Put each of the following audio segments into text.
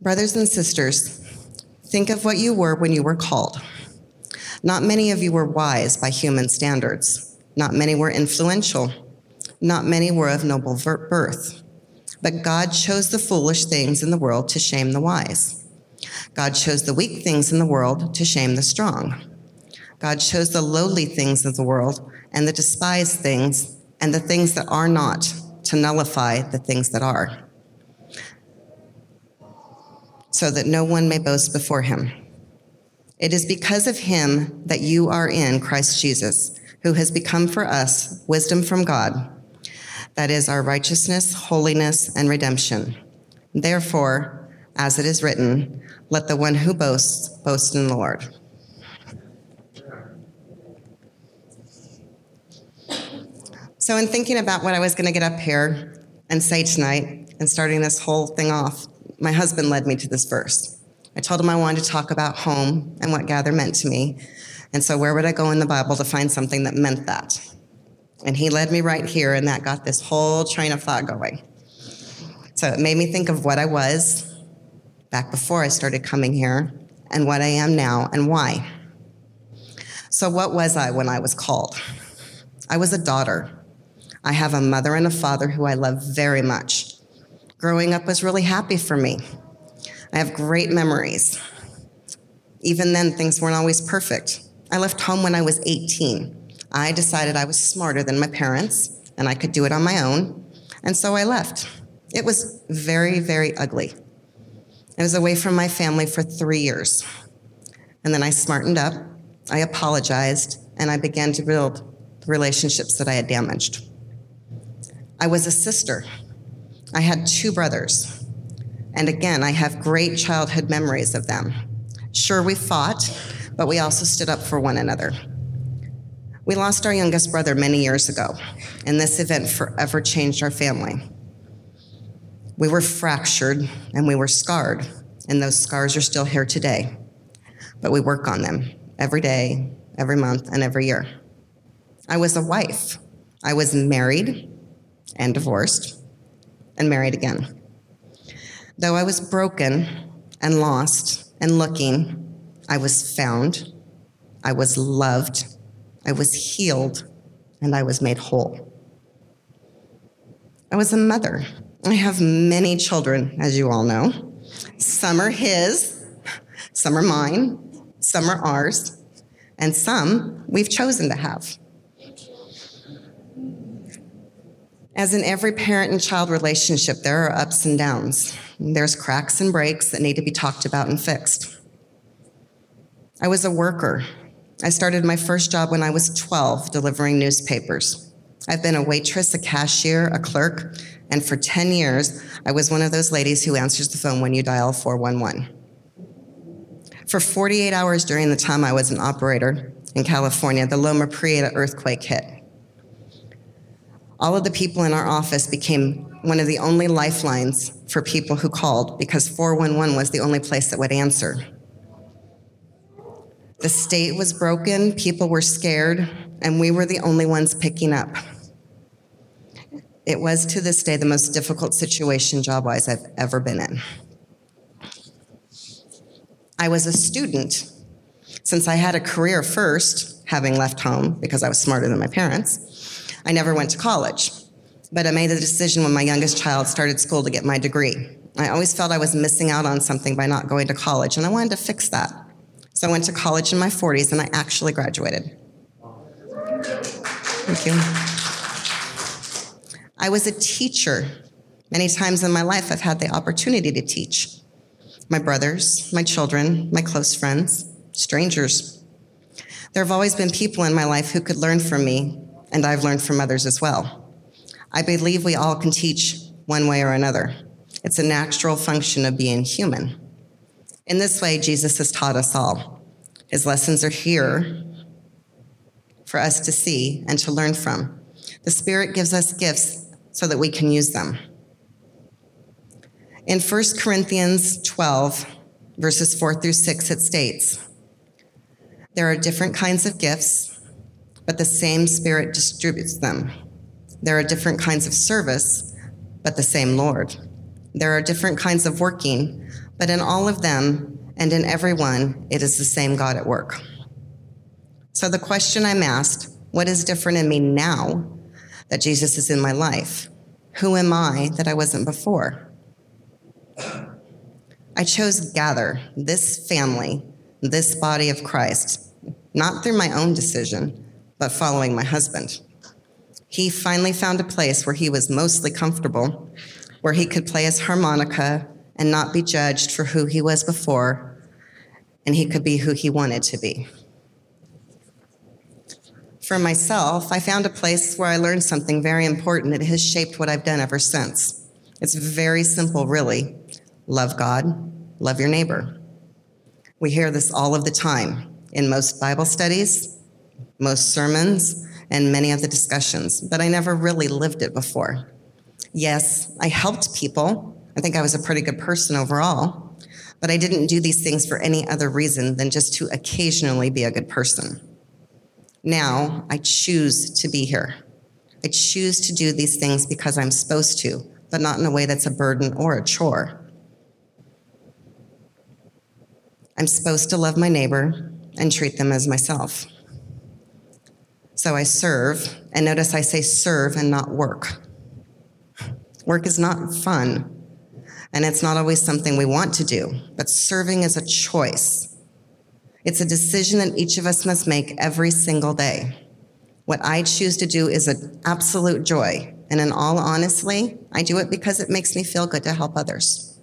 Brothers and sisters, think of what you were when you were called. Not many of you were wise by human standards. Not many were influential. Not many were of noble birth. But God chose the foolish things in the world to shame the wise. God chose the weak things in the world to shame the strong. God chose the lowly things of the world and the despised things and the things that are not to nullify the things that are, so that no one may boast before him. It is because of him that you are in Christ Jesus, who has become for us wisdom from God. That is our righteousness, holiness, and redemption. Therefore, as it is written, let the one who boasts boast in the Lord. So, in thinking about what I was going to get up here and say tonight and starting this whole thing off, my husband led me to this verse. I told him I wanted to talk about home and what gather meant to me. And so, where would I go in the Bible to find something that meant that? And he led me right here, and that got this whole train of thought going. So, it made me think of what I was back before I started coming here and what I am now and why. So, what was I when I was called? I was a daughter. I have a mother and a father who I love very much. Growing up was really happy for me. I have great memories. Even then, things weren't always perfect. I left home when I was 18. I decided I was smarter than my parents and I could do it on my own, and so I left. It was very, very ugly. I was away from my family for three years. And then I smartened up, I apologized, and I began to build relationships that I had damaged. I was a sister. I had two brothers. And again, I have great childhood memories of them. Sure, we fought, but we also stood up for one another. We lost our youngest brother many years ago, and this event forever changed our family. We were fractured and we were scarred, and those scars are still here today. But we work on them every day, every month, and every year. I was a wife. I was married and divorced and married again. Though I was broken and lost and looking, I was found, I was loved, I was healed, and I was made whole. I was a mother. I have many children, as you all know. Some are his, some are mine, some are ours, and some we've chosen to have. As in every parent and child relationship, there are ups and downs. There's cracks and breaks that need to be talked about and fixed. I was a worker. I started my first job when I was 12, delivering newspapers. I've been a waitress, a cashier, a clerk, and for 10 years, I was one of those ladies who answers the phone when you dial 411. For 48 hours during the time I was an operator in California, the Loma Prieta earthquake hit all of the people in our office became one of the only lifelines for people who called because 411 was the only place that would answer. The state was broken, people were scared, and we were the only ones picking up. It was to this day the most difficult situation job wise I've ever been in. I was a student. Since I had a career first, having left home because I was smarter than my parents, I never went to college, but I made the decision when my youngest child started school to get my degree. I always felt I was missing out on something by not going to college, and I wanted to fix that. So I went to college in my 40s, and I actually graduated. Thank you. I was a teacher. Many times in my life, I've had the opportunity to teach my brothers, my children, my close friends, strangers. There have always been people in my life who could learn from me and I've learned from others as well. I believe we all can teach one way or another. It's a natural function of being human. In this way, Jesus has taught us all. His lessons are here for us to see and to learn from. The Spirit gives us gifts so that we can use them. In 1 Corinthians 12, verses 4 through 6, it states There are different kinds of gifts but the same Spirit distributes them. There are different kinds of service, but the same Lord. There are different kinds of working, But in all of them and in everyone, it is the same God at work. So the question I'm asked what is different in me now that Jesus is in my life? Who am I that I wasn't before? I chose Gather, this family, this body of Christ, not through my own decision, but following my husband. He finally found a place where he was mostly comfortable, where he could play his harmonica and not be judged for who he was before, and he could be who he wanted to be. For myself, I found a place where I learned something very important that has shaped what I've done ever since. It's very simple, really. Love God, love your neighbor. We hear this all of the time in most Bible studies, most sermons, and many of the discussions, but I never really lived it before. Yes, I helped people. I think I was a pretty good person overall, but I didn't do these things for any other reason than just to occasionally be a good person. Now I choose to be here. I choose to do these things because I'm supposed to, but not in a way that's a burden or a chore. I'm supposed to love my neighbor and treat them as myself. So I serve, and notice I say serve and not work. Work is not fun, and it's not always something we want to do, but serving is a choice. It's a decision that each of us must make every single day. What I choose to do is an absolute joy, and in all honesty, I do it because it makes me feel good to help others.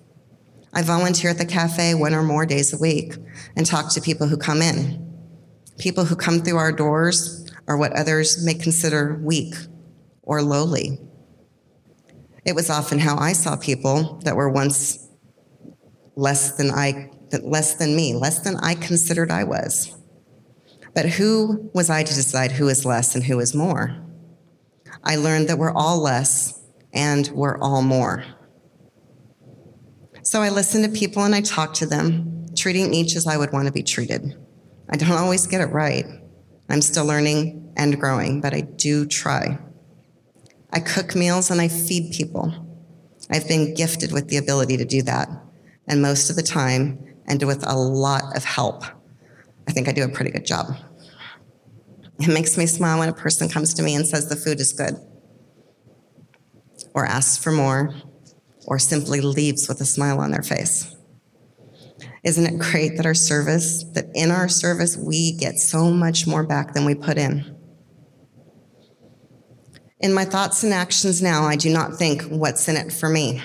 I volunteer at the cafe one or more days a week and talk to people who come in. People who come through our doors or what others may consider weak or lowly. It was often how I saw people that were once less than I less than me, less than I considered I was. But who was I to decide who is less and who is more? I learned that we're all less and we're all more. So I listen to people and I talk to them, treating each as I would want to be treated. I don't always get it right. I'm still learning and growing, but I do try. I cook meals and I feed people. I've been gifted with the ability to do that. And most of the time, and with a lot of help, I think I do a pretty good job. It makes me smile when a person comes to me and says the food is good, or asks for more, or simply leaves with a smile on their face. Isn't it great that our service, that in our service, we get so much more back than we put in? In my thoughts and actions now, I do not think what's in it for me.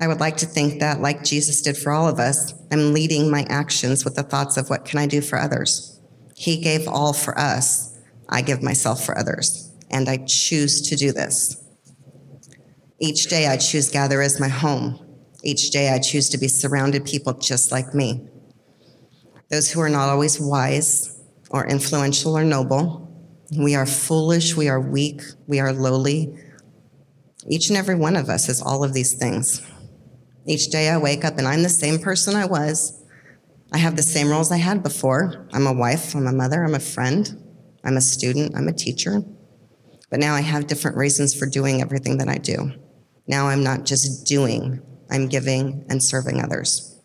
I would like to think that, like Jesus did for all of us, I'm leading my actions with the thoughts of what can I do for others. He gave all for us. I give myself for others. And I choose to do this. Each day I choose gather as my home, each day I choose to be surrounded people just like me. Those who are not always wise or influential or noble. We are foolish, we are weak, we are lowly. Each and every one of us is all of these things. Each day I wake up and I'm the same person I was. I have the same roles I had before. I'm a wife, I'm a mother, I'm a friend, I'm a student, I'm a teacher. But now I have different reasons for doing everything that I do. Now I'm not just doing, I'm giving and serving others.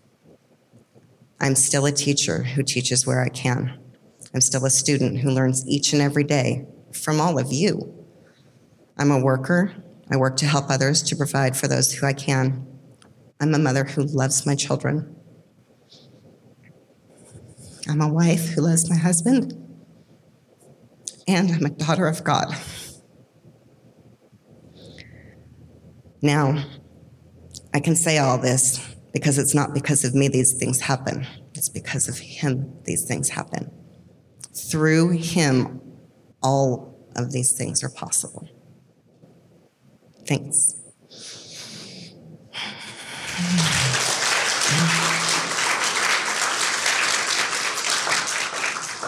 I'm still a teacher who teaches where I can. I'm still a student who learns each and every day from all of you. I'm a worker. I work to help others to provide for those who I can. I'm a mother who loves my children. I'm a wife who loves my husband. And I'm a daughter of God. Now, I can say all this because it's not because of me these things happen. It's because of Him these things happen. Through Him, all of these things are possible. Thanks.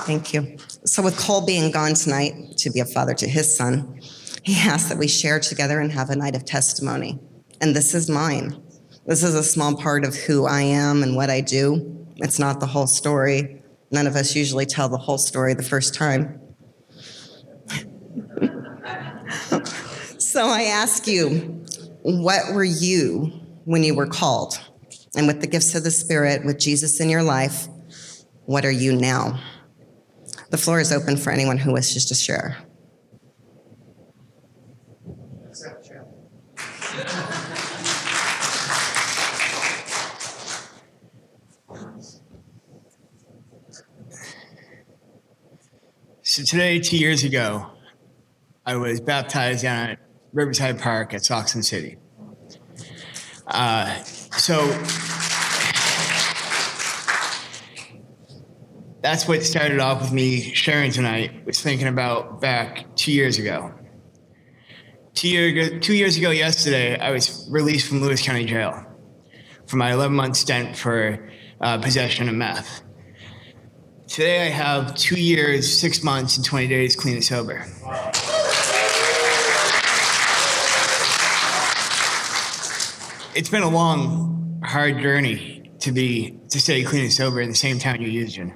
Thank you. So, with Cole being gone tonight to be a father to his son, he asked that we share together and have a night of testimony and this is mine. This is a small part of who I am and what I do. It's not the whole story. None of us usually tell the whole story the first time. so I ask you, what were you when you were called? And with the gifts of the Spirit, with Jesus in your life, what are you now? The floor is open for anyone who wishes to share. So today, two years ago, I was baptized down at Riverside Park at Saxon City. Uh, so that's what started off with me sharing tonight. Was thinking about back two years ago. Two, year ago, two years ago yesterday, I was released from Lewis County Jail for my 11 month stint for uh, possession of meth. Today I have two years, six months, and 20 days clean and sober. It's been a long, hard journey to be to stay clean and sober in the same town you used in.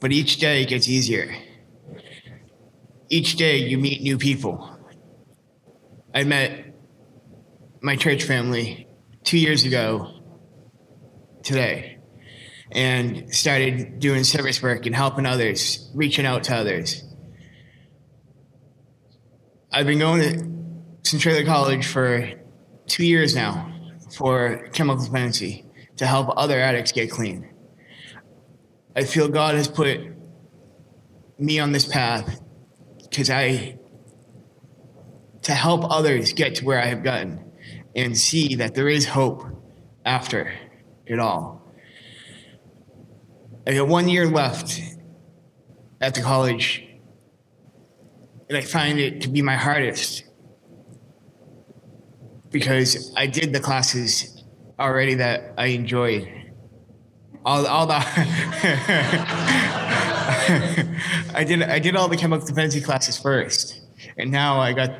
But each day gets easier. Each day you meet new people. I met my church family two years ago today and started doing service work and helping others, reaching out to others. I've been going to Centralia College for two years now for chemical dependency to help other addicts get clean. I feel God has put me on this path because I to help others get to where I have gotten and see that there is hope after it all. I got one year left at the college, and I find it to be my hardest because I did the classes already that I enjoyed. All, all the I did I did all the chemical dependency classes first, and now I got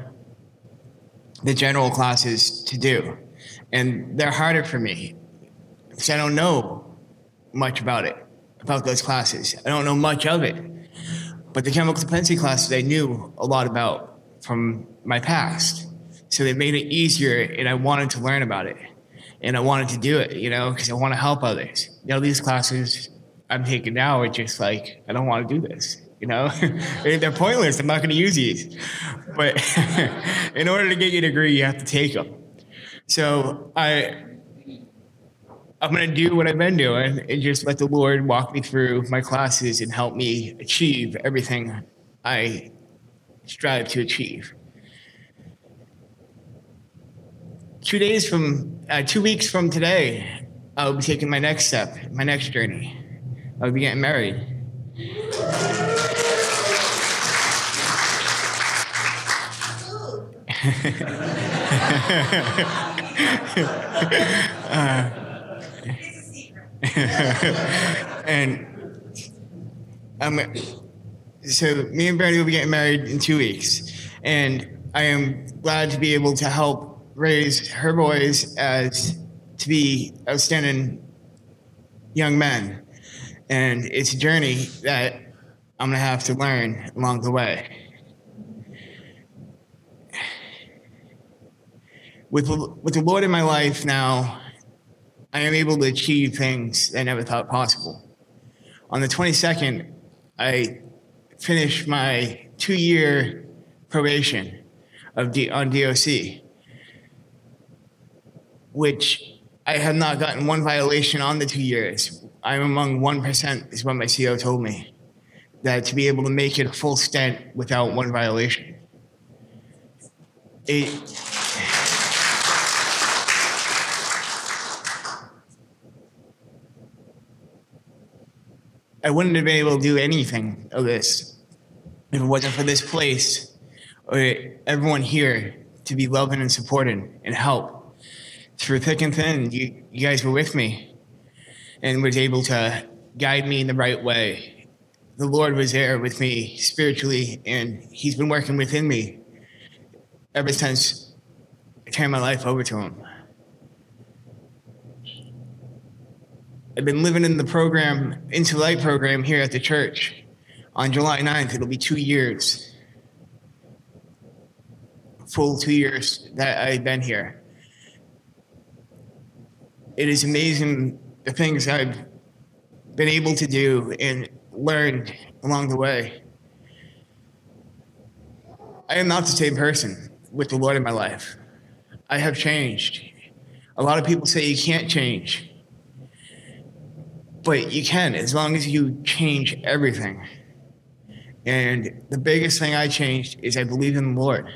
the general classes to do, and they're harder for me because I don't know much about it about those classes. I don't know much of it, but the chemical dependency classes I knew a lot about from my past. So they made it easier, and I wanted to learn about it, and I wanted to do it, you know, because I want to help others. You know, these classes I'm taking now are just like I don't want to do this. You know, they're pointless. I'm not going to use these. But in order to get your degree, you have to take them. So I I'm going to do what I've been doing and just let the Lord walk me through my classes and help me achieve everything I strive to achieve. Two days from, uh, two weeks from today, I'll be taking my next step, my next journey. I'll be getting married. uh, and um, so me and Brandy will be getting married in two weeks, and I am glad to be able to help raise her boys as to be outstanding young men. And it's a journey that I'm gonna have to learn along the way. With, with the Lord in my life now, I am able to achieve things I never thought possible. On the 22nd, I finished my two year probation of D- on DOC, which I have not gotten one violation on the two years. I'm among 1%, is what my CO told me, that to be able to make it a full stint without one violation. It, I wouldn't have been able to do anything of this if it wasn't for this place or everyone here to be loving and supporting and help through thick and thin. You, you guys were with me and was able to guide me in the right way. The Lord was there with me spiritually, and He's been working within me ever since I turned my life over to Him. I've been living in the program, Into Light program here at the church. On July 9th, it'll be two years. Full two years that I've been here. it is amazing the things I've been able to do and learned along the way. I am not the same person with the Lord in my life. I have changed. A lot of people say you can't change, but you can as long as you change everything. And the biggest thing I changed is I believe in the Lord.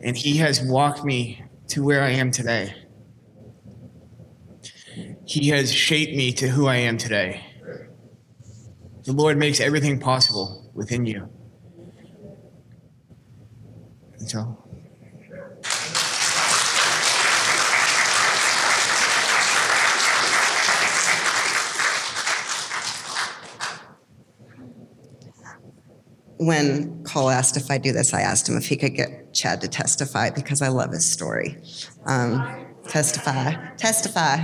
And He has walked me to where I am today. He has shaped me to who I am today. The Lord makes everything possible within you. And so. When Cole asked if I do this, I asked him if he could get Chad to testify because I love his story. Um, testify, testify.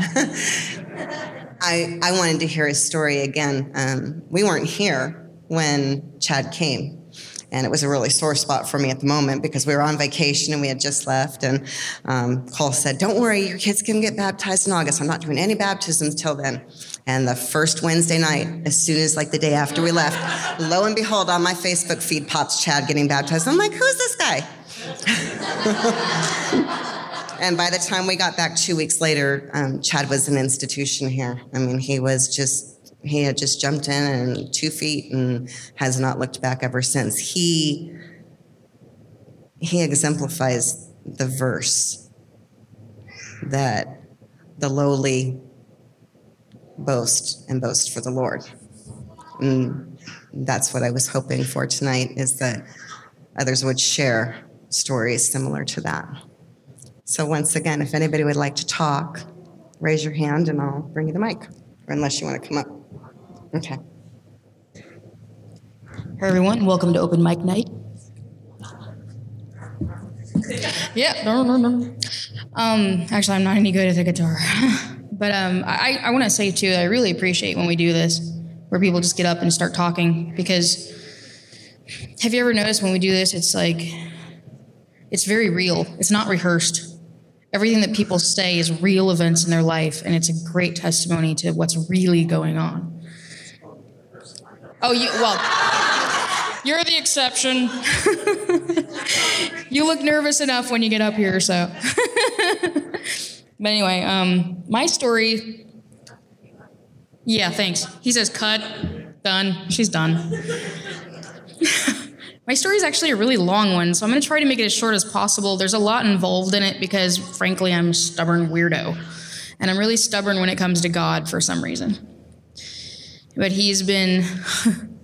I, I wanted to hear his story again. Um, we weren't here when Chad came. And it was a really sore spot for me at the moment because we were on vacation and we had just left. And um, Cole said, Don't worry, your kids can get baptized in August. I'm not doing any baptisms till then. And the first Wednesday night, as soon as like the day after we left, lo and behold, on my Facebook feed pops Chad getting baptized. I'm like, Who's this guy? and by the time we got back two weeks later, um, Chad was an institution here. I mean, he was just he had just jumped in and two feet and has not looked back ever since. He he exemplifies the verse that the lowly boast and boast for the Lord. And that's what I was hoping for tonight is that others would share stories similar to that. So once again, if anybody would like to talk, raise your hand and I'll bring you the mic, or unless you want to come up. Okay. Hey everyone, welcome to Open Mic Night. Yeah, no, no, no. Um, actually, I'm not any good at the guitar, but um, I, I want to say too, I really appreciate when we do this, where people just get up and start talking. Because have you ever noticed when we do this, it's like it's very real. It's not rehearsed. Everything that people say is real events in their life, and it's a great testimony to what's really going on. Oh, you well. You're the exception. you look nervous enough when you get up here, so. but anyway, um, my story. Yeah, thanks. He says, cut, done. She's done. my story is actually a really long one, so I'm going to try to make it as short as possible. There's a lot involved in it because, frankly, I'm a stubborn weirdo. And I'm really stubborn when it comes to God for some reason. But He's been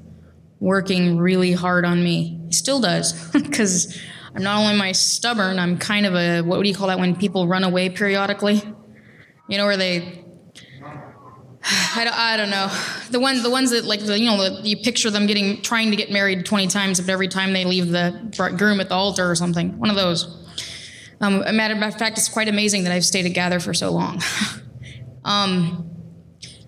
working really hard on me. He still does, because I'm not only am I stubborn, I'm kind of a what do you call that when people run away periodically? You know where they. I don't, I don't know the ones the ones that like the you know the, you picture them getting trying to get married 20 times but every time they leave the groom at the altar or something one of those um, a matter of fact it's quite amazing that I've stayed at Gather for so long um,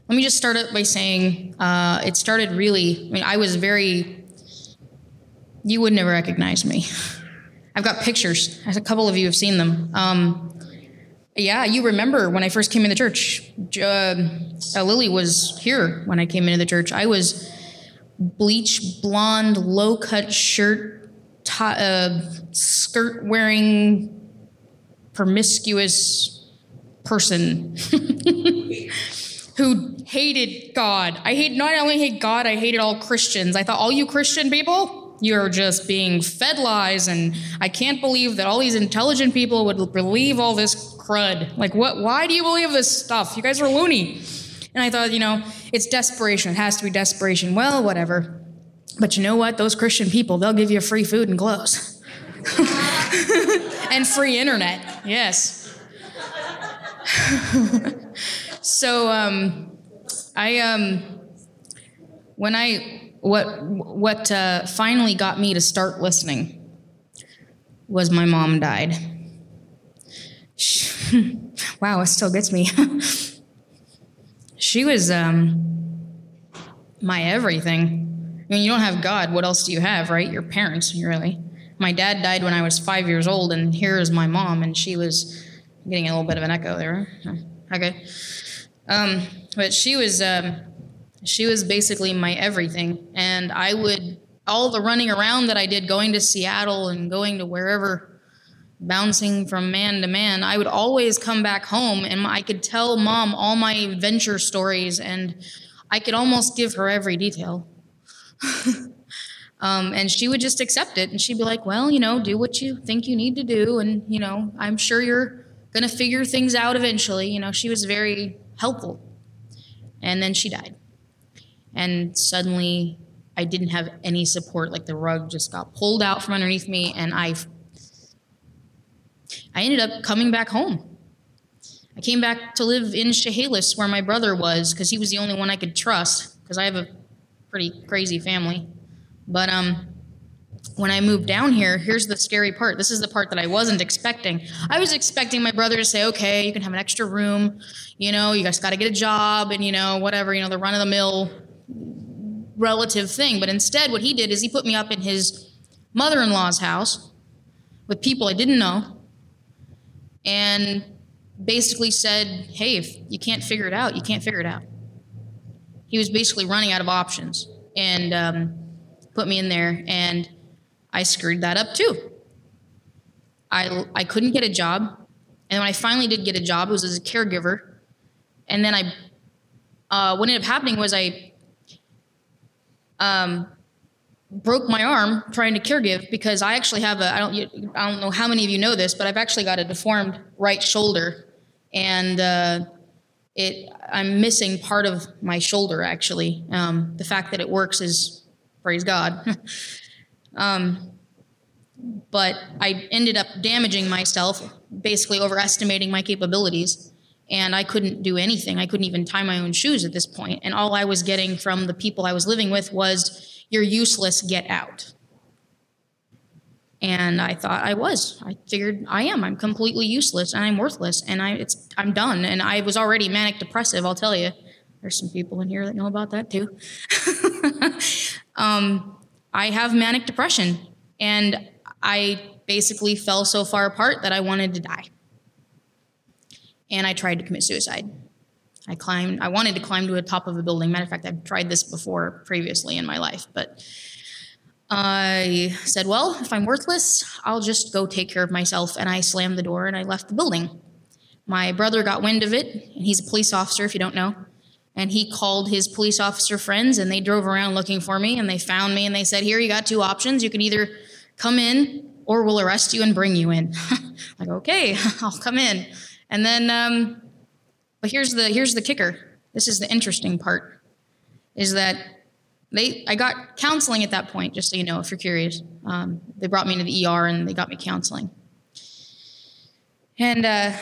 let me just start out by saying uh, it started really, I mean, I was very, you would never recognize me. I've got pictures. A couple of you have seen them. Um, yeah, you remember when I first came into church. Uh, uh, Lily was here when I came into the church. I was bleach blonde, low cut shirt, t- uh, skirt wearing, promiscuous person. who hated God. I hate not only hate God, I hated all Christians. I thought all you Christian people, you're just being fed lies and I can't believe that all these intelligent people would believe all this crud. Like what why do you believe this stuff? You guys are loony. And I thought, you know, it's desperation. It has to be desperation. Well, whatever. But you know what? Those Christian people, they'll give you free food and clothes. and free internet. Yes. so um, I um, when I what what uh, finally got me to start listening was my mom died. She, wow, it still gets me. she was um, my everything. I mean, you don't have God. What else do you have, right? Your parents, really. My dad died when I was five years old, and here is my mom, and she was getting a little bit of an echo there. Okay. Um, but she was um, she was basically my everything, and I would all the running around that I did, going to Seattle and going to wherever, bouncing from man to man. I would always come back home, and I could tell mom all my adventure stories, and I could almost give her every detail. Um, and she would just accept it and she'd be like, well, you know, do what you think you need to do. And, you know, I'm sure you're going to figure things out eventually. You know, she was very helpful. And then she died. And suddenly I didn't have any support. Like the rug just got pulled out from underneath me. And I, I ended up coming back home. I came back to live in Chehalis where my brother was because he was the only one I could trust because I have a pretty crazy family. But um, when I moved down here, here's the scary part. This is the part that I wasn't expecting. I was expecting my brother to say, okay, you can have an extra room. You know, you guys got to get a job and, you know, whatever, you know, the run of the mill relative thing. But instead, what he did is he put me up in his mother in law's house with people I didn't know and basically said, hey, if you can't figure it out, you can't figure it out. He was basically running out of options. And, um, put me in there, and I screwed that up too. I, I couldn't get a job. And when I finally did get a job, it was as a caregiver. And then I, uh, what ended up happening was I um, broke my arm trying to caregive because I actually have a, I don't, I don't know how many of you know this, but I've actually got a deformed right shoulder. And uh, it, I'm missing part of my shoulder actually. Um, the fact that it works is praise God. um, but I ended up damaging myself, basically overestimating my capabilities. And I couldn't do anything. I couldn't even tie my own shoes at this point. And all I was getting from the people I was living with was, You're useless, get out. And I thought I was. I figured I am. I'm completely useless and I'm worthless and I it's I'm done. And I was already manic depressive, I'll tell you. There's some people in here that know about that too. um, I have manic depression, and I basically fell so far apart that I wanted to die. And I tried to commit suicide. I climbed, I wanted to climb to the top of a building. Matter of fact, I've tried this before previously in my life, but I said, well, if I'm worthless, I'll just go take care of myself. And I slammed the door and I left the building. My brother got wind of it, and he's a police officer, if you don't know and he called his police officer friends and they drove around looking for me and they found me and they said here you got two options you can either come in or we'll arrest you and bring you in like okay i'll come in and then um, but here's the here's the kicker this is the interesting part is that they i got counseling at that point just so you know if you're curious um, they brought me into the er and they got me counseling and uh,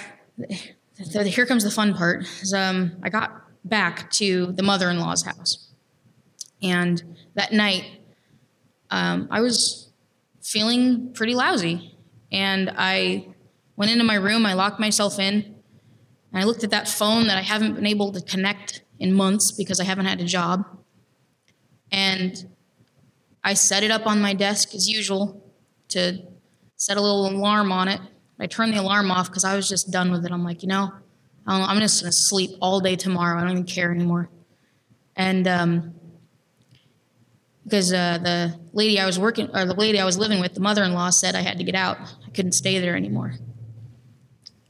here comes the fun part is um, i got back to the mother in law's house. And that night, um, I was feeling pretty lousy. And I went into my room, I locked myself in, and I looked at that phone that I haven't been able to connect in months because I haven't had a job. And I set it up on my desk as usual to set a little alarm on it. I turned the alarm off because I was just done with it. I'm like, you know, I'm just gonna sleep all day tomorrow. I don't even care anymore. And um, because uh, the lady I was working, or the lady I was living with, the mother-in-law said I had to get out. I couldn't stay there anymore.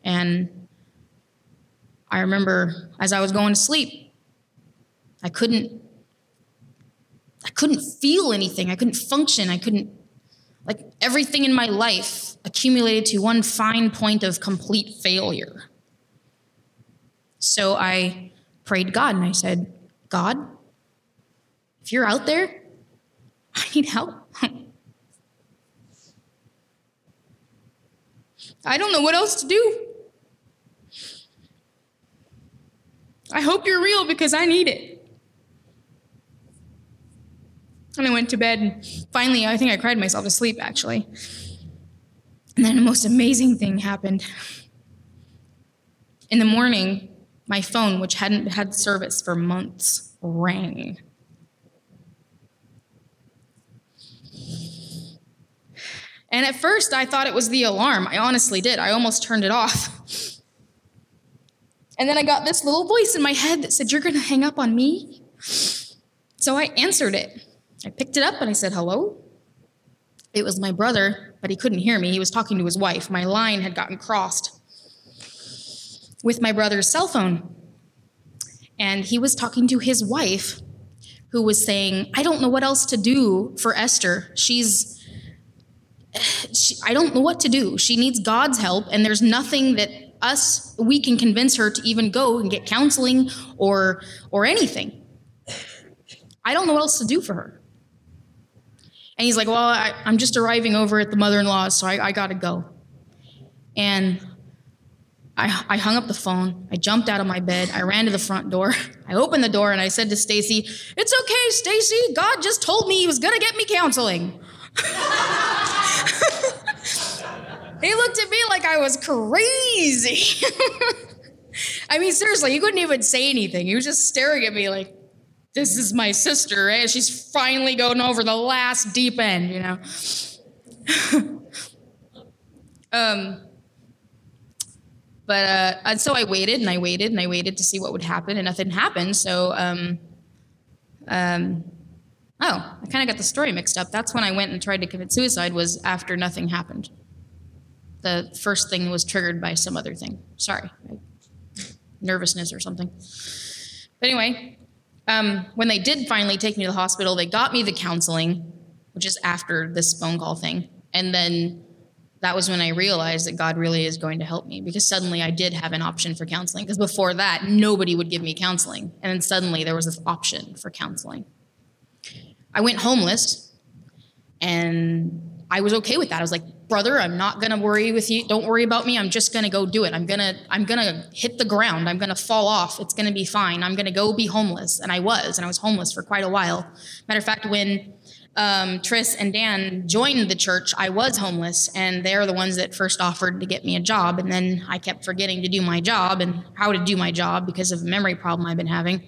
And I remember as I was going to sleep, I couldn't, I couldn't feel anything. I couldn't function. I couldn't, like everything in my life accumulated to one fine point of complete failure. So I prayed God and I said, God, if you're out there, I need help. I don't know what else to do. I hope you're real because I need it. And I went to bed. And finally, I think I cried myself to sleep, actually. And then the most amazing thing happened. In the morning, my phone, which hadn't had service for months, rang. And at first, I thought it was the alarm. I honestly did. I almost turned it off. And then I got this little voice in my head that said, You're going to hang up on me? So I answered it. I picked it up and I said, Hello? It was my brother, but he couldn't hear me. He was talking to his wife. My line had gotten crossed with my brother's cell phone. And he was talking to his wife, who was saying, I don't know what else to do for Esther. She's, she, I don't know what to do. She needs God's help, and there's nothing that us we can convince her to even go and get counseling or or anything. I don't know what else to do for her. And he's like, Well, I, am just arriving over at the mother in law, so I, I got to go. And I, I hung up the phone. I jumped out of my bed. I ran to the front door. I opened the door and I said to Stacy, It's okay, Stacy. God just told me he was to get me counseling. he looked at me like I was crazy. I mean, seriously, he couldn't even say anything. He was just staring at me like, this is my sister, right? She's finally going over the last deep end, you know. um, but uh, and so I waited and I waited and I waited to see what would happen, and nothing happened. So, um, um, oh, I kind of got the story mixed up. That's when I went and tried to commit suicide. Was after nothing happened. The first thing was triggered by some other thing. Sorry, nervousness or something. But anyway, um, when they did finally take me to the hospital, they got me the counseling, which is after this phone call thing, and then that was when I realized that God really is going to help me because suddenly I did have an option for counseling. Because before that, nobody would give me counseling. And then suddenly there was this option for counseling. I went homeless and I was okay with that. I was like, brother, I'm not gonna worry with you. Don't worry about me. I'm just gonna go do it. I'm gonna, I'm gonna hit the ground. I'm gonna fall off. It's gonna be fine. I'm gonna go be homeless. And I was, and I was homeless for quite a while. Matter of fact, when um, Tris and Dan joined the church, I was homeless, and they're the ones that first offered to get me a job. And then I kept forgetting to do my job and how to do my job because of a memory problem I've been having.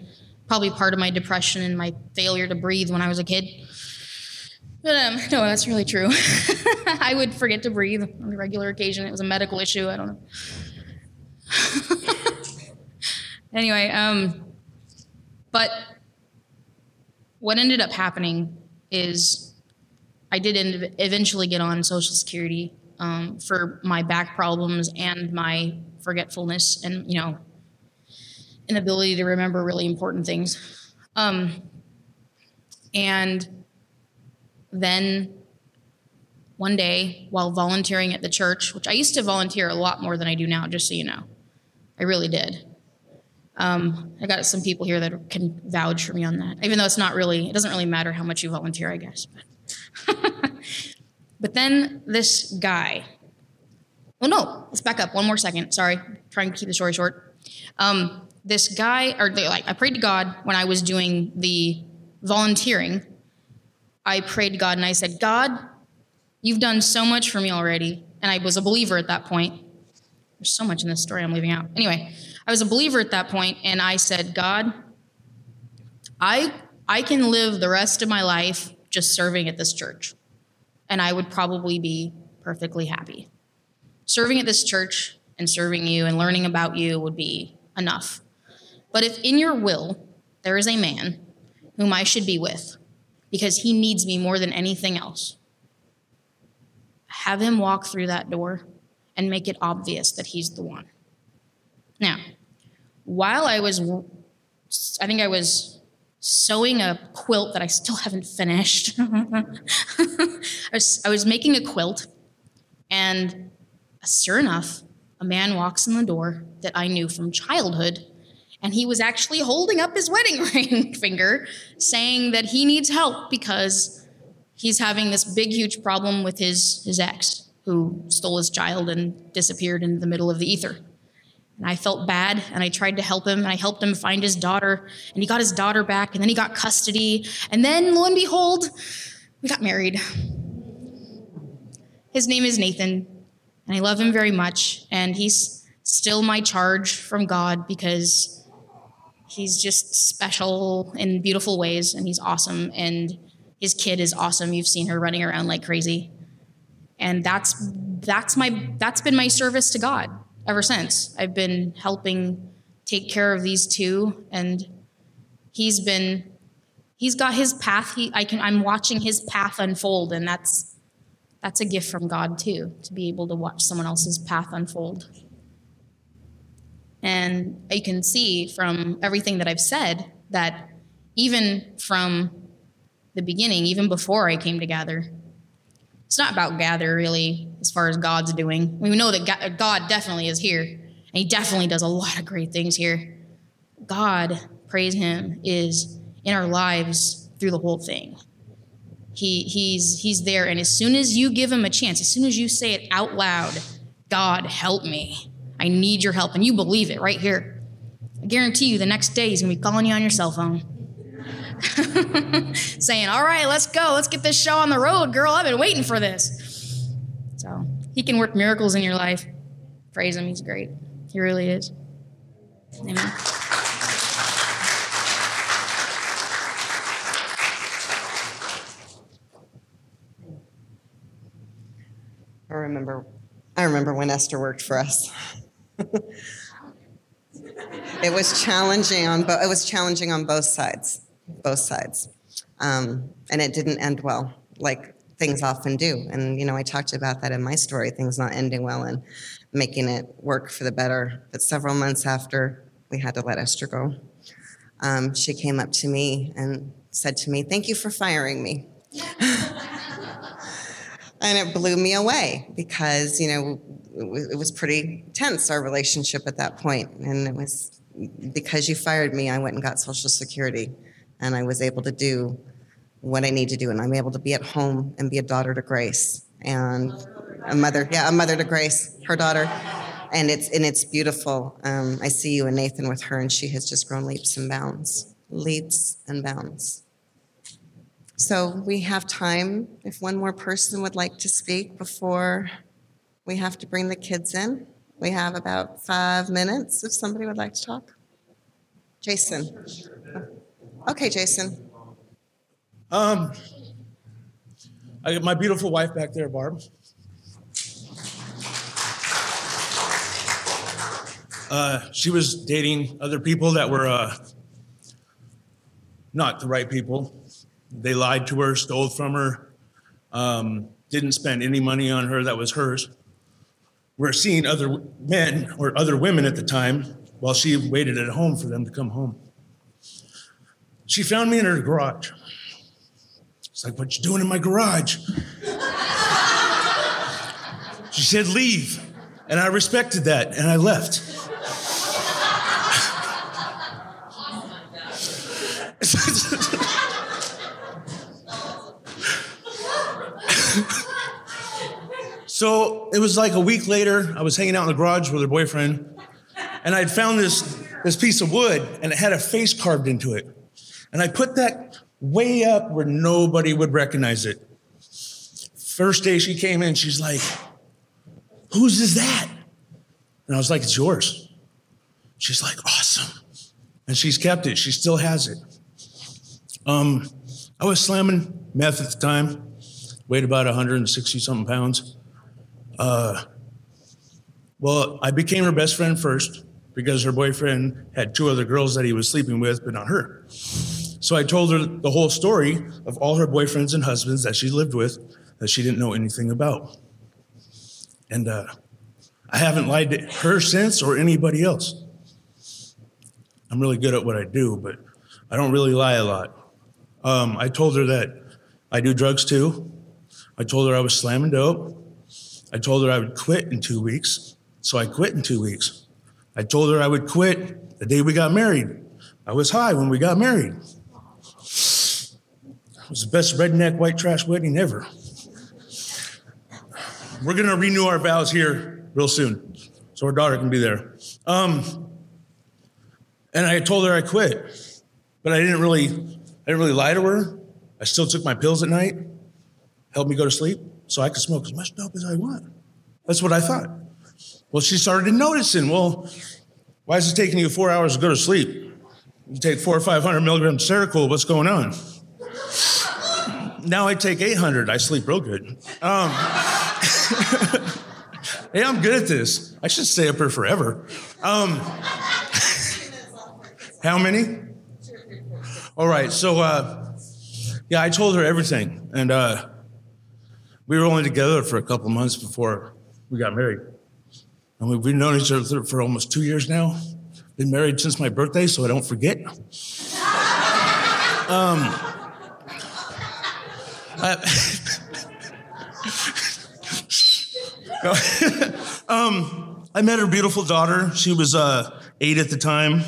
Probably part of my depression and my failure to breathe when I was a kid. But um, no, that's really true. I would forget to breathe on a regular occasion. It was a medical issue. I don't know. anyway, um, but what ended up happening is I did end, eventually get on Social Security um, for my back problems and my forgetfulness and you know inability to remember really important things. Um, and then one day, while volunteering at the church, which I used to volunteer a lot more than I do now, just so you know, I really did. Um, I got some people here that can vouch for me on that, even though it's not really, it doesn't really matter how much you volunteer, I guess. But, but then this guy, well, no, let's back up one more second. Sorry, trying to keep the story short. Um, this guy, or like, I prayed to God when I was doing the volunteering. I prayed God and I said, God, you've done so much for me already. And I was a believer at that point. There's so much in this story I'm leaving out. Anyway, I was a believer at that point, and I said, God, I I can live the rest of my life just serving at this church, and I would probably be perfectly happy. Serving at this church and serving you and learning about you would be enough. But if in your will there is a man whom I should be with, because he needs me more than anything else, have him walk through that door and make it obvious that he's the one. Now, while I was, I think I was sewing a quilt that I still haven't finished. I, was, I was making a quilt, and sure enough, a man walks in the door that I knew from childhood, and he was actually holding up his wedding ring finger, saying that he needs help because he's having this big, huge problem with his, his ex, who stole his child and disappeared in the middle of the ether. And I felt bad and I tried to help him and I helped him find his daughter and he got his daughter back and then he got custody. And then lo and behold, we got married. His name is Nathan and I love him very much. And he's still my charge from God because he's just special in beautiful ways and he's awesome. And his kid is awesome. You've seen her running around like crazy. And that's that's my that's been my service to God ever since. I've been helping take care of these two and he's been he's got his path he i can i'm watching his path unfold and that's that's a gift from god too to be able to watch someone else's path unfold and you can see from everything that i've said that even from the beginning even before i came to gather it's not about gather really as far as god's doing we know that god definitely is here and he definitely does a lot of great things here god praise him is in our lives through the whole thing. He, he's, he's there. And as soon as you give him a chance, as soon as you say it out loud, God, help me. I need your help. And you believe it right here. I guarantee you the next day he's going to be calling you on your cell phone. Saying, All right, let's go. Let's get this show on the road, girl. I've been waiting for this. So he can work miracles in your life. Praise him. He's great. He really is. Amen. I remember, I remember when Esther worked for us. It was challenging on both. It was challenging on both sides, both sides, um, and it didn't end well, like things often do. And you know, I talked about that in my story, things not ending well and making it work for the better. But several months after we had to let Esther go, um, she came up to me and said to me, "Thank you for firing me." and it blew me away because you know it was pretty tense our relationship at that point. And it was because you fired me i went and got social security and i was able to do what i need to do. And i'm able to be at home and be a daughter to grace and a mother yeah a mother to grace her daughter. And it's and it's beautiful. Um, i see you and nathan with her and she has just grown leaps and bounds leaps and bounds so we have time if one more person would like to speak before we have to bring the kids in. We have about five minutes if somebody would like to talk. Jason. Okay, Jason. Um, I got my beautiful wife back there, Barb. Uh, she was dating other people that were uh, not the right people. They lied to her, stole from her, um, didn't spend any money on her that was hers. We're seeing other men or other women at the time while she waited at home for them to come home. She found me in her garage. It's like, what you doing in my garage? she said, leave. And I respected that and I left. So it was like a week later, I was hanging out in the garage with her boyfriend, and I'd found this, this piece of wood, and it had a face carved into it. And I put that way up where nobody would recognize it. First day she came in, she's like, Whose is that? And I was like, It's yours. She's like, Awesome. And she's kept it, she still has it. Um, I was slamming meth at the time, weighed about 160 something pounds. Uh, well, I became her best friend first because her boyfriend had two other girls that he was sleeping with, but not her. So I told her the whole story of all her boyfriends and husbands that she lived with that she didn't know anything about. And uh, I haven't lied to her since or anybody else. I'm really good at what I do, but I don't really lie a lot. Um, I told her that I do drugs too. I told her I was slamming dope. I told her I would quit in two weeks, so I quit in two weeks. I told her I would quit the day we got married. I was high when we got married. It was the best redneck white trash wedding ever. We're gonna renew our vows here real soon, so our daughter can be there. Um, and I told her I quit, but I didn't really, I didn't really lie to her. I still took my pills at night, helped me go to sleep so I could smoke as much dope as I want. That's what I thought. Well, she started noticing, well, why is it taking you four hours to go to sleep? You take four or 500 milligrams of Seroquel, what's going on? now I take 800, I sleep real good. Um, hey, I'm good at this. I should stay up here forever. Um, How many? All right. So, uh, yeah, I told her everything, and uh, we were only together for a couple months before we got married. And we- we've known each other for almost two years now. Been married since my birthday, so I don't forget. Um, I met her beautiful daughter. She was uh, eight at the time.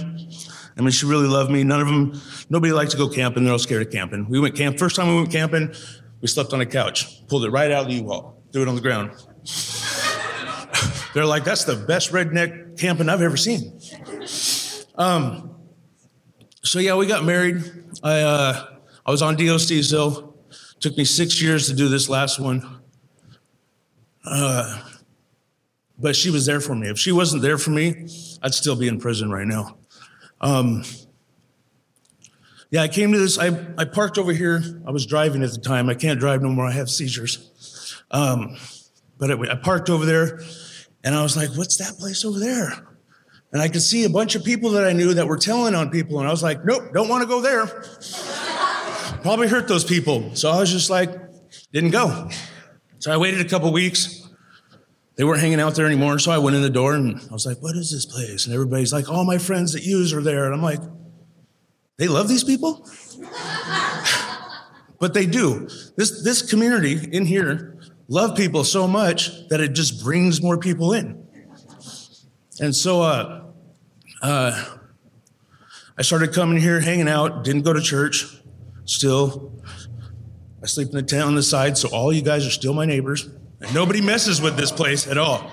I mean, she really loved me. None of them, nobody liked to go camping. They're all scared of camping. We went camp. First time we went camping, we slept on a couch, pulled it right out of the U-Haul, threw it on the ground. They're like, that's the best redneck camping I've ever seen. Um, so yeah, we got married. I uh, I was on DOC still. Took me six years to do this last one. Uh, but she was there for me. If she wasn't there for me, I'd still be in prison right now. Um, yeah, I came to this. I, I parked over here. I was driving at the time. I can't drive no more. I have seizures. Um, but it, I parked over there, and I was like, "What's that place over there?" And I could see a bunch of people that I knew that were telling on people, and I was like, "Nope, don't want to go there." Probably hurt those people. So I was just like, didn't go. So I waited a couple weeks they weren't hanging out there anymore. So I went in the door and I was like, what is this place? And everybody's like, all my friends that use are there. And I'm like, they love these people? but they do. This, this community in here love people so much that it just brings more people in. And so uh, uh, I started coming here, hanging out, didn't go to church still. I sleep in the tent on the side, so all you guys are still my neighbors. And nobody messes with this place at all.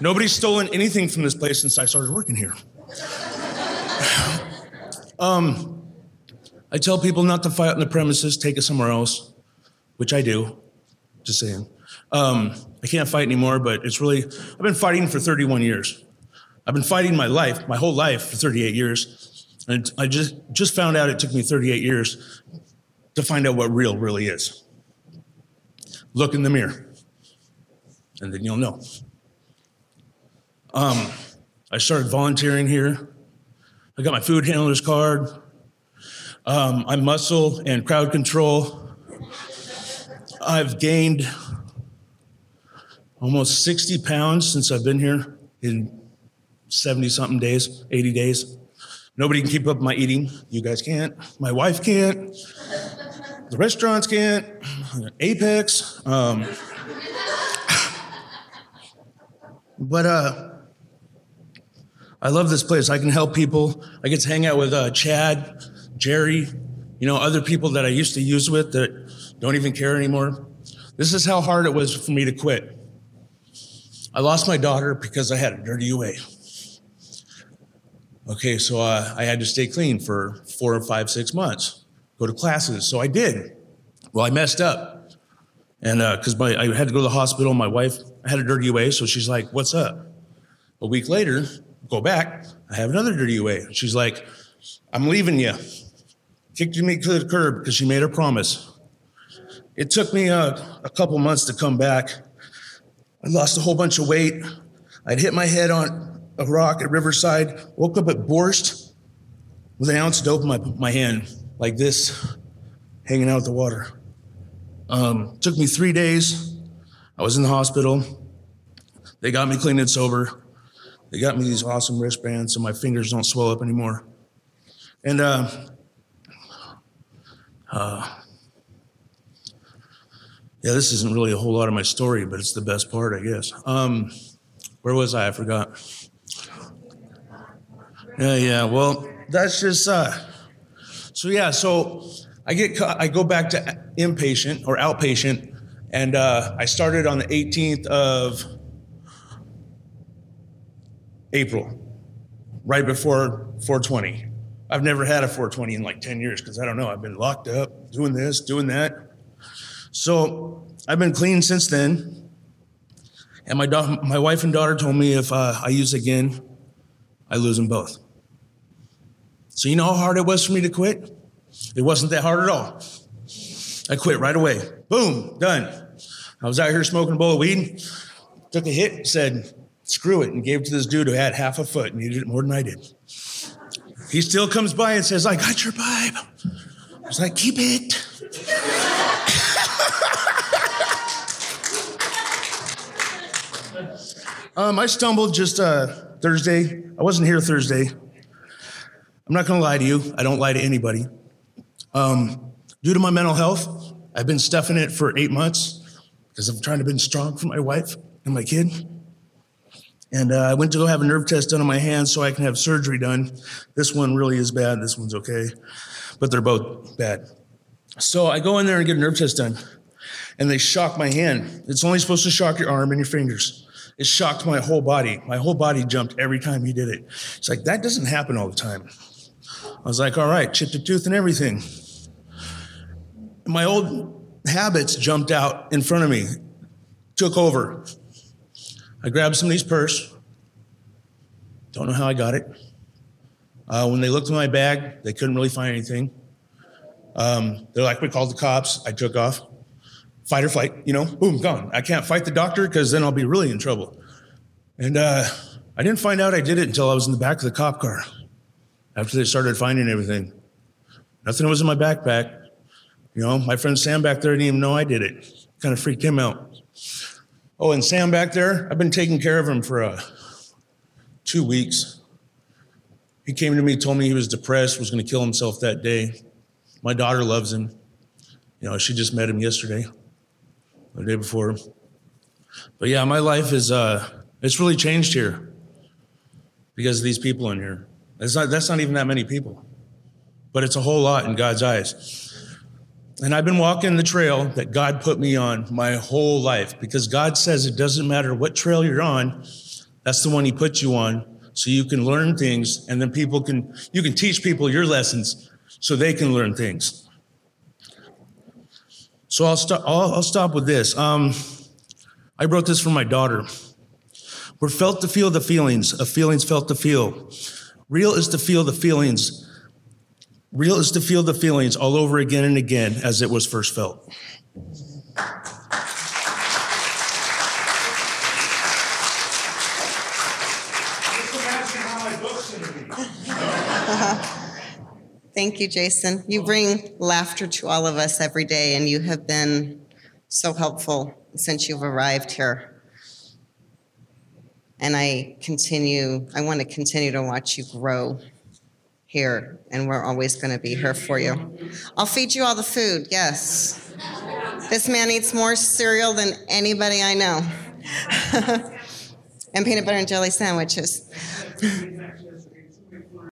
Nobody's stolen anything from this place since I started working here. um, I tell people not to fight on the premises, take it somewhere else, which I do. Just saying. Um, I can't fight anymore, but it's really, I've been fighting for 31 years. I've been fighting my life, my whole life for 38 years. And I just, just found out it took me 38 years to find out what real really is. Look in the mirror, and then you'll know. Um, I started volunteering here. I got my food handler's card. Um, I'm muscle and crowd control. I've gained almost 60 pounds since I've been here in 70 something days, 80 days. Nobody can keep up my eating. You guys can't. My wife can't. The restaurants can't. Apex. Um, but uh, I love this place. I can help people. I get to hang out with uh, Chad, Jerry, you know, other people that I used to use with that don't even care anymore. This is how hard it was for me to quit. I lost my daughter because I had a dirty UA. Okay, so uh, I had to stay clean for four or five, six months, go to classes. So I did. Well, I messed up. And because my I had to go to the hospital, my wife I had a dirty UA, so she's like, What's up? A week later, go back, I have another dirty UA. She's like, I'm leaving you. Kicked me to the curb because she made a promise. It took me uh, a couple months to come back. I lost a whole bunch of weight. I'd hit my head on a rock at Riverside, woke up at Borscht with an ounce of dope in my, my hand, like this, hanging out the water. Um, took me three days. I was in the hospital. They got me clean and sober. They got me these awesome wristbands so my fingers don't swell up anymore. And uh, uh, yeah, this isn't really a whole lot of my story, but it's the best part, I guess. Um, where was I? I forgot. Yeah, yeah. Well, that's just uh so yeah, so I get I go back to inpatient or outpatient and uh I started on the 18th of April, right before 420. I've never had a 420 in like 10 years because I don't know. I've been locked up, doing this, doing that. So I've been clean since then. And my, da- my wife and daughter told me if uh, I use again, I lose them both. So you know how hard it was for me to quit? It wasn't that hard at all. I quit right away. Boom, done. I was out here smoking a bowl of weed, took a hit, said, screw it, and gave it to this dude who had half a foot and needed it more than I did. He still comes by and says, I got your Bible. I was like, keep it. um, I stumbled just uh, Thursday. I wasn't here Thursday. I'm not going to lie to you. I don't lie to anybody. Um, due to my mental health, I've been stuffing it for eight months because I'm trying to be strong for my wife and my kid. And uh, I went to go have a nerve test done on my hand so I can have surgery done. This one really is bad. This one's okay, but they're both bad. So I go in there and get a nerve test done, and they shock my hand. It's only supposed to shock your arm and your fingers. It shocked my whole body. My whole body jumped every time he did it. It's like, that doesn't happen all the time. I was like, all right, chipped a tooth and everything. My old habits jumped out in front of me, took over. I grabbed somebody's purse. Don't know how I got it. Uh, when they looked in my bag, they couldn't really find anything. Um, they're like, we called the cops. I took off. Fight or flight, you know, boom, gone. I can't fight the doctor because then I'll be really in trouble. And uh, I didn't find out I did it until I was in the back of the cop car after they started finding everything. Nothing was in my backpack. You know, my friend Sam back there didn't even know I did it. Kind of freaked him out. Oh, and Sam back there, I've been taking care of him for uh, two weeks. He came to me, told me he was depressed, was going to kill himself that day. My daughter loves him. You know, she just met him yesterday, the day before. But yeah, my life is, uh, it's really changed here because of these people in here. That's not, that's not even that many people, but it's a whole lot in God's eyes. And I've been walking the trail that God put me on my whole life because God says it doesn't matter what trail you're on, that's the one He put you on so you can learn things and then people can, you can teach people your lessons so they can learn things. So I'll, stop. I'll, I'll stop with this. Um, I wrote this for my daughter. We're felt to feel the feelings, of feelings felt to feel. Real is to feel the feelings Real is to feel the feelings all over again and again as it was first felt. Thank you, Jason. You bring laughter to all of us every day, and you have been so helpful since you've arrived here. And I continue, I want to continue to watch you grow here, and we're always going to be here for you. I'll feed you all the food, yes. This man eats more cereal than anybody I know. and peanut butter and jelly sandwiches.